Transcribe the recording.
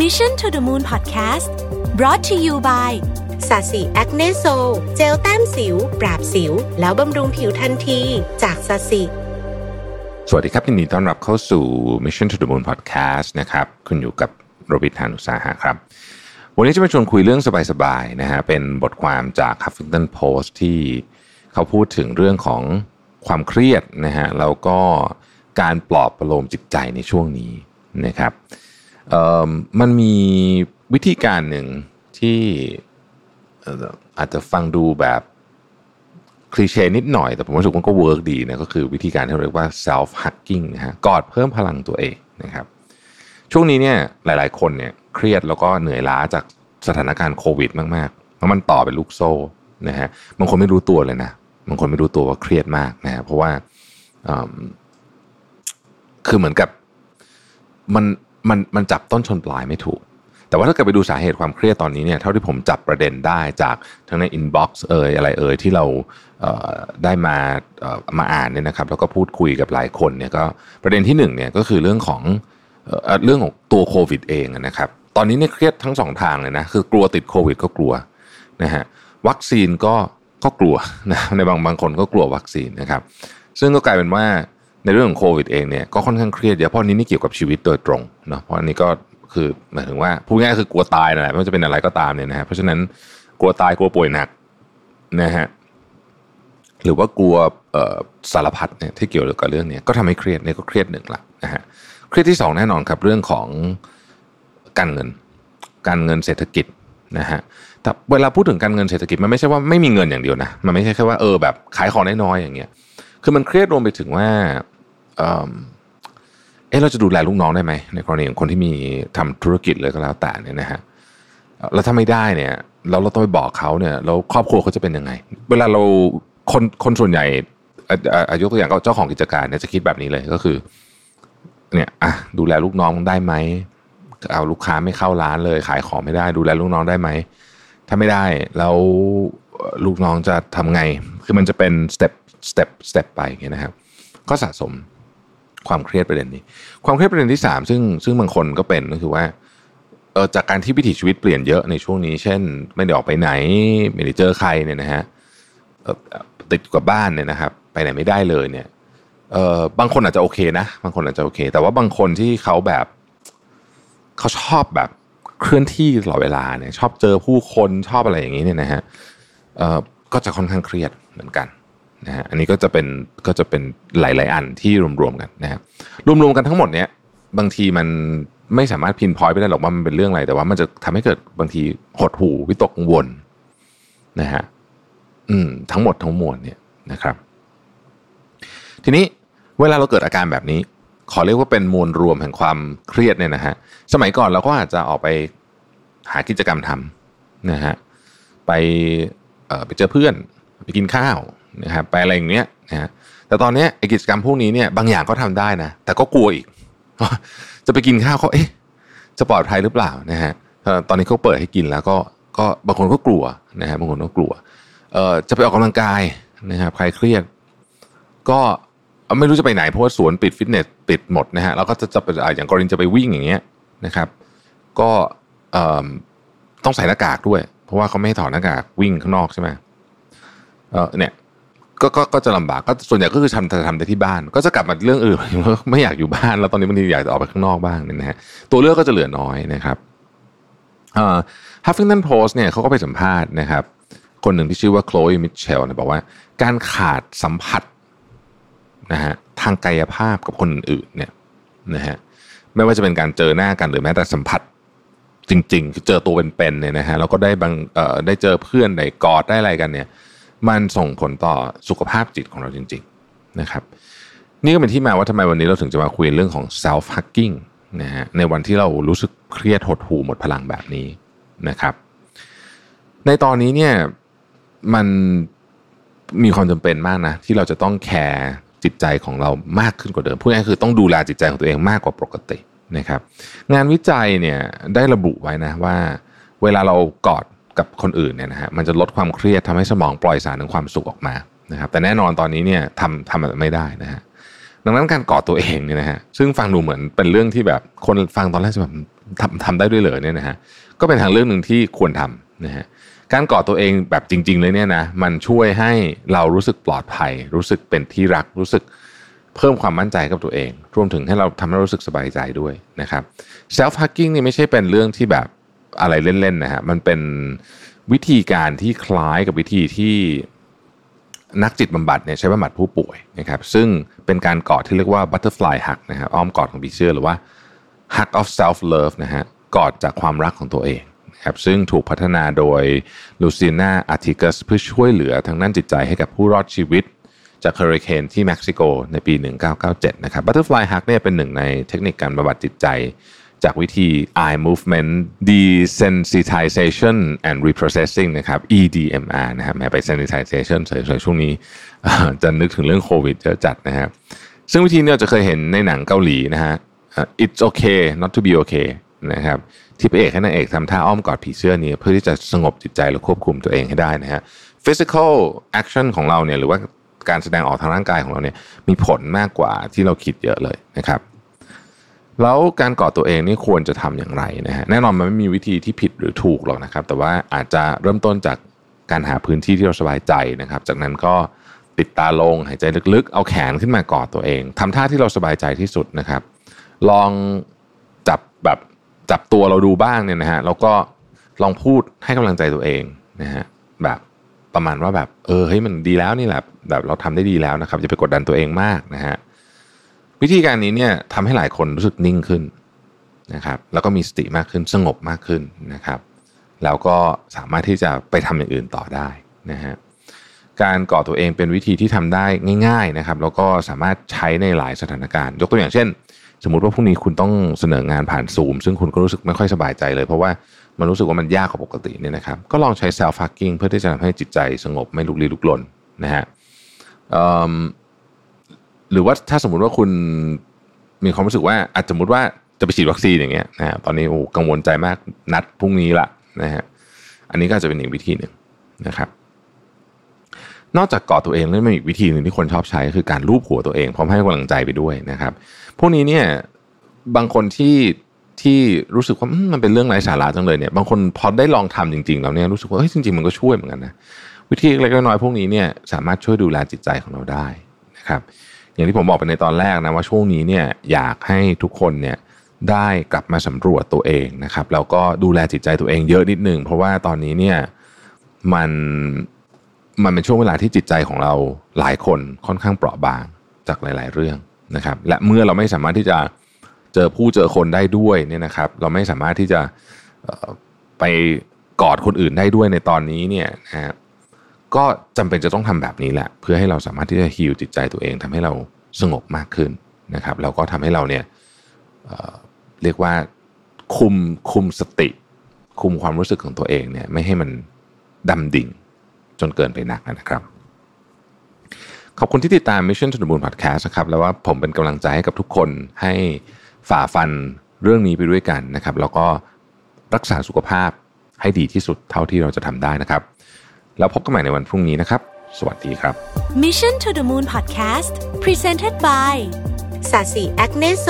Mission to the Moon Podcast brought to you by ศศิ Acne Sol เจลแต้มสิว ปราบสิว แล้วบำรุงผิวทันที จากศศิสวัสดีครับยินดีต้อนรับเข้าสู่ Mission to the Moon Podcast นะครับ คุณอยู่กับรวิศ หาญอุตสาหะครับ วันนี้จะมาชวนคุยเรื่องสบายๆนะฮะ เป็นบทความจาก Huffington Post ที่เขาพูดถึงเรื่องของความเครียดนะฮะ แล้วก็การปลอบประโลมจิตใจในช่วงนี้นะครับเอิ่ มันมีวิธีการหนึ่งที่อาจจะฟังดูแบบคลีเช่นิดหน่อย แต่ผมรู้สึกว่าก็เวิร์กดีนะก็คือวิธีการที่เรียกว่า self hugging นะฮะกอดเพิ่มพลังตัวเองนะครับ ช่วงนี้เนี่ยหลาย ๆ คนเนี่ยเครียดแล้วก็เหนื่อยล้าจากสถานการณ์โควิดมากๆเพราะมันต่อเป็นลูกโซ่นะฮะบางคนไม่รู้ตัวเลยนะบางคนไม่รู้ตัวว่าเครียดมากนะฮะเพราะว่าคือเหมือนกับมัน มันมันจับต้นชนปลายไม่ถูก แต่ว่าถ้าเกิดไปดูสาเหตุความเครียดตอนนี้เนี่ยเท่าที่ผมจับประเด็นได้จากทั้งในอินบ็อกซ์เอ่ยอะไรเอ่ยที่เราเได้มาเอ่อมาอ่านเนี่ยนะครับ แล้วก็พูดคุยกับหลายคนเนี่ยก็ประเด็นที่หนึ่งเนี่ยก็คือเรื่องของเออเรื่องของตัวโควิดเองนะครับ ตอนนี้เนี่ยเครียดทั้งสองทางเลยนะคือกลัวติดโควิดก็กลัวนะฮะวัคซีนก็ก็กลัวนะในบางบางคนก็กลัววัคซีนนะครับ ซึ่งก็กลายเป็นว่า ในเรื่องของโควิดเองเนี่ยก็ค่อนข้างเครียดเยอะเพราะนี้นี่เกี่ยวกับชีวิตโดยตรงเนาะเพราะอันนี้ก็คือหมายถึงว่าพูดง่ายคือกลัวตายนั่นแหละไม่ว่าจะเป็นอะไรก็ตามเนี่ยนะฮะเพราะฉะนั้นกลัวตายกลัวป่วยหนักนะฮะหรือว่ากลัวสารพัดเนี่ยที่เกี่ยวกับเรื่องนี้ก็ทำให้เครียดเนี่ยก็เครียดหนึ่งละนะฮะเครียดที่สองแน่นอนครับเรื่องของการเงิน การเงินเศรษฐกิจนะฮะแต่เวลาพูดถึงการเงินเศรษฐกิจมันไม่ใช่ว่าไม่มีเงินอย่างเดียวนะมันไม่ใช่แค่ว่าเออแบบขายของน้อยๆอย่างเงี้ยคือมันเครียดรวมไปถึงว่า เออเราจะดูแลลูกน้องได้ไหมในกรณีของคนที่มีทำธุรกิจเลยก็แล้วแต่เนี่ยนะฮะแล้วถ้าไม่ได้เนี่ยเราเราต้องไปบอกเขาเนี่ยแล้วครอบครัวเขาจะเป็นยังไง เวลาเราคนคนส่วนใหญ่อะอะอะยกตัวอย่างก็เจ้าของกิจการเนี่ยจะคิดแบบนี้เลยก็คือ เนี่ยอะดูแลลูกน้องได้ไหมเอาลูกค้าไม่เข้าร้านเลย ขายของไม่ได้ ดูแลลูกน้องได้ไหมถ้าไม่ได้แล้วลูกน้องจะทำไง คือมันจะเป็น step step step ไปอย่างเงี้ยนะครับ ก็สะสม ความเครียดประเด็นนี้ ความเครียดประเด็นที่สามซึ่งซึ่งบางคนก็เป็นก็คือว่าเออจากการที่วิถีชีวิตเปลี่ยนเยอะในช่วงนี้ เช่น ไม่ได้ออกไปไหนไม่ได้เจอใครเนี่ยนะฮะติดกับบ้านเนี่ยนะครับ ไปไหนไม่ได้เลยเนี่ยเออบางคนอาจจะโอเคนะ บางคนอาจจะโอเค แต่ว่าบางคนที่เขาแบบเขาชอบแบบเคลื่อนที่ตลอดเวลาเนี่ย ชอบเจอผู้คนชอบอะไรอย่างนี้เนี่ยนะฮะเออก็จะค่อนข้างเครียดเหมือนกัน นะฮะอันนี้ก็จะเป็นก็จะเป็นหลาย ๆ อันที่รวมๆกันนะครับรวมๆกันทั้งหมดเนี้ยบางทีมันไม่สามารถพินพอยไปได้หรอกว่ามันเป็นเรื่องอะไร แต่ว่ามันจะทำให้เกิดบางทีหดหูวิตกกังวลนะฮะอืมทั้งหมดทั้งมวลเนี่ยนะครับ ทีนี้เวลาเราเกิดอาการแบบนี้ ขอเรียกว่าเป็นมวลรวมแห่งความเครียดเนี่ยนะฮะสมัยก่อนเราก็อาจจะออกไปหากิจกรรมทำนะฮะไปไปเจอเพื่อนไปกินข้าว นะครับไปอะไรอย่างเงี้ยนะฮะแต่ตอนนี้กิจกรรมพวกนี้เนี่ยบางอย่างก็ทำได้นะแต่ก็กลัวอีก จะไปกินข้าวเขาเอ๊ะจะปลอดภัยหรือเปล่านะฮะตอนนี้เขาเปิดให้กินแล้วก็ก็บางคนก็กลัวนะฮะบางคนก็กลัวเอ่อจะไปออกกำลังกายนะครับใครเครียดก็ไม่รู้จะไปไหนเพราะว่าสวนปิดฟิตเนสปิดหมดนะฮะแล้วก็จะจะไปอะอย่างกรณีจะไปวิ่งอย่างเงี้ยนะครับ ก็เอิ่มต้องใส่หน้ากากด้วย เพราะว่าเขาไม่ให้ถอดหน้ากากวิ่งข้างนอกใช่ไหมเออเนี่ย ก็ก็ก็จะลำบากก็ส่วนใหญ่ก็คือทำทำได้ที่บ้าน ก็จะกลับมาเรื่องอื่นไม่อยากอยู่บ้าน แล้วตอนนี้บางทีอยากจะออกไปข้างนอกบ้างเนี่ยนะฮะตัวเลือกก็จะเหลือน้อยนะครับเอ่อ Huffington Post เนี่ยเขาก็ไปสัมภาษณ์นะครับ คนหนึ่งที่ชื่อว่าโคล e มิเชลเนี่ยบอกว่า การขาดสัมผัสนะฮะทางกายภาพกับคนอื่นเนี่ยนะฮะไม่ว่าจะเป็นการเจอหน้ากันหรือแม้แต่สัมผัสจริงๆคือเจอตัวเป็นๆเนี่ยนะฮะแล้วก็ได้บางเอ่อได้เจอเพื่อนได้กอดได้อะไรกันเนี่ย มันส่งผลต่อสุขภาพจิตของเราจริง ๆนะครับ นี่ก็เป็นที่มาว่าทำไมวันนี้เราถึงจะมาคุยเรื่องของ self hugging นะฮะในวันที่เรารู้สึกเครียดหดหู่หมดพลังแบบนี้นะครับ ในตอนนี้เนี่ยมันมีความจำเป็นมากนะที่เราจะต้องแคร์จิตใจของเรามากขึ้นกว่าเดิมพูดง่ายๆคือต้องดูแลจิตใจของตัวเองมากกว่าปกตินะครับ งานวิจัยเนี่ยได้ระบุไว้นะว่า เวลาเรากอด กับคนอื่นเนี่ยนะฮะมันจะลดความเครียดทำให้สมองปล่อยสารถึงความสุขออกมานะครับแต่แน่นอนตอนนี้เนี่ยทำทำไม่ได้นะฮะดังนั้นการกอดตัวเองเนี่ยนะฮะซึ่งฟังดูเหมือนเป็นเรื่องที่แบบคนฟังตอนแรกจะแบบทำทำได้ด้วยเหรอเนี่ยนะฮะก็เป็นทางเรื่องหนึ่งที่ควรทำนะฮะการกอดตัวเองแบบจริง ๆ เลยเนี่ยนะมันช่วยให้เรารู้สึกปลอดภัย รู้สึกเป็นที่รักรู้สึกเพิ่มความมั่นใจกับตัวเอง รวมถึงให้เราทำให้รู้สึกสบายใจด้วยนะครับ self hugging นี่ไม่ใช่เป็นเรื่องที่แบบ อะไรเล่นๆนะฮะมันเป็นวิธีการที่คล้ายกับวิธีที่นักจิตบำบัดเนี่ยใช้บำบัดผู้ป่วยนะครับซึ่งเป็นการกอดที่เรียกว่า butterfly hug นะครับอ้อมกอดของผีเสื้อหรือว่า hug of self love นะฮะกอดจากความรักของตัวเองนะครับซึ่งถูกพัฒนาโดยลูซิน่าอาร์ติกัสเพื่อช่วยเหลือทางด้านจิตใจให้กับผู้รอดชีวิต จากเฮอริเคนที่เม็กซิโกในปี 1997 นะครับ Butterfly Hug เนี่ยเป็นหนึ่งในเทคนิคการบำบัดจิตใจ จากวิธี eye movement desensitization and reprocessing นะครับ EDMR นะครับแม้ไป sensitization เฉยๆช่วงนี้จะนึกถึงเรื่องโควิดเยอะจัดนะครับซึ่งวิธีนี้เราจะเคยเห็นในหนังเกาหลีนะฮะ it's okay not to be okay นะครับที่พระเอกให้นางเอกทำท่าอ้อมกอดผีเสื้อนี้ เพื่อที่จะสงบจิตใจและควบคุมตัวเองให้ได้นะฮะ physical action ของเราเนี่ยหรือว่าการแสดงออกทางร่างกายของเราเนี่ยมีผลมากกว่าที่เราคิดเยอะเลยนะครับ แล้วการกอดตัวเองนี่ควรจะทำอย่างไรนะฮะแน่นอนมันไม่มีวิธีที่ผิดหรือถูกหรอกนะครับ แต่ว่าอาจจะเริ่มต้นจากการหาพื้นที่ที่เราสบายใจนะครับ จากนั้นก็ปิดตาลงหายใจลึกๆ เอาแขนขึ้นมากอดตัวเองทำท่าที่เราสบายใจที่สุดนะครับ ลองจับแบบจับตัวเราดูบ้างเนี่ยนะฮะแล้วก็ลองพูดให้กำลังใจตัวเองนะฮะแบบประมาณว่าแบบเออเฮ้ยมันดีแล้วนี่แหละแบบเราทำได้ดีแล้วนะครับอย่าไปกดดันตัวเองมากนะฮะ วิธีการนี้เนี่ยทำให้หลายคนรู้สึกนิ่งขึ้นนะครับ แล้วก็มีสติมากขึ้นสงบมากขึ้นนะครับ แล้วก็สามารถที่จะไปทำอย่างอื่นต่อได้นะฮะการก่อตัวเองเป็นวิธีที่ทำได้ง่าย ๆนะครับ แล้วก็สามารถใช้ในหลายสถานการณ์ ยกตัวอย่างเช่น สมมติว่าพรุ่งนี้คุณต้องเสนองานผ่านซูม ซึ่งคุณก็รู้สึกไม่ค่อยสบายใจเลย เพราะว่ามันรู้สึกว่ามันยากกว่าปกติเนี่ยนะครับ ก็ลองใช้ self hugging เพื่อที่จะทำให้จิตใจสงบไม่ลุกลี้ลุกลนนะฮะ หรือว่าถ้าสมมุติว่าคุณมีความรู้สึกว่าอาจสมมติว่าจะไปฉีดวัคซีนอย่างเงี้ยนะฮะตอนนี้โอ้กังวลใจมากนัดพรุ่งนี้ละนะฮะอันนี้ก็จะเป็นอีกวิธีหนึ่งนะครับ นอกจากกอดตัวเองแล้วมีอีกวิธีหนึ่งที่คนชอบใช้คือการลูบหัวตัวเองพร้อมให้กำลังใจไปด้วยนะครับ พวกนี้เนี่ยบางคนที่ที่รู้สึกว่ามันเป็นเรื่องไร้สาระจังเลยเนี่ยบางคนพอได้ลองทำจริงๆแล้วเนี่ยรู้สึกว่าเฮ้ยจริงๆมันก็ช่วยเหมือนกันนะวิธีเล็กน้อยพวกนี้เนี่ยสามารถช่วยดูแลจิตใจของเราได้นะครับ อย่างที่ผมบอกไปในตอนแรกนะว่าช่วงนี้เนี่ยอยากให้ทุกคนเนี่ยได้กลับมาสำรวจตัวเองนะครับแล้วก็ดูแลจิตใจตัวเองเยอะนิดนึงเพราะว่าตอนนี้เนี่ยมันมันเป็นช่วงเวลาที่จิตใจของเราหลายคนค่อนข้างเปราะบางจากหลาย ๆ เรื่องนะครับ และเมื่อเราไม่สามารถที่จะเจอผู้เจอคนได้ด้วยเนี่ยนะครับ เราไม่สามารถที่จะไปกอดคนอื่นได้ด้วยในตอนนี้เนี่ยนะฮะ ก็จำเป็นจะต้องทำแบบนี้แหละ เพื่อให้เราสามารถที่จะฮิวจิตใจตัวเองทำให้เราสงบมากขึ้นนะครับแล้วก็ทำให้เราเนี่ยเเรียกว่าคุมคุมสติ คุมความรู้สึกของตัวเองเนี่ยไม่ให้มันดำดิ่งจนเกินไปหนักนะครับ ขอบคุณที่ติดตาม Mission to the Moon Podcast นะครับแล้วว่าผมเป็นกำลังใจให้กับทุกคนให้ฝ่าฟันเรื่องนี้ไปด้วยกันนะครับ แล้วก็รักษาสุขภาพให้ดีที่สุดเท่าที่เราจะทำได้นะครับ แล้วพบกันใหม่ในวันพรุ่งนี้นะครับ สวัสดีครับ Mission to the Moon Podcast Presented by สาสีแอคเนโซ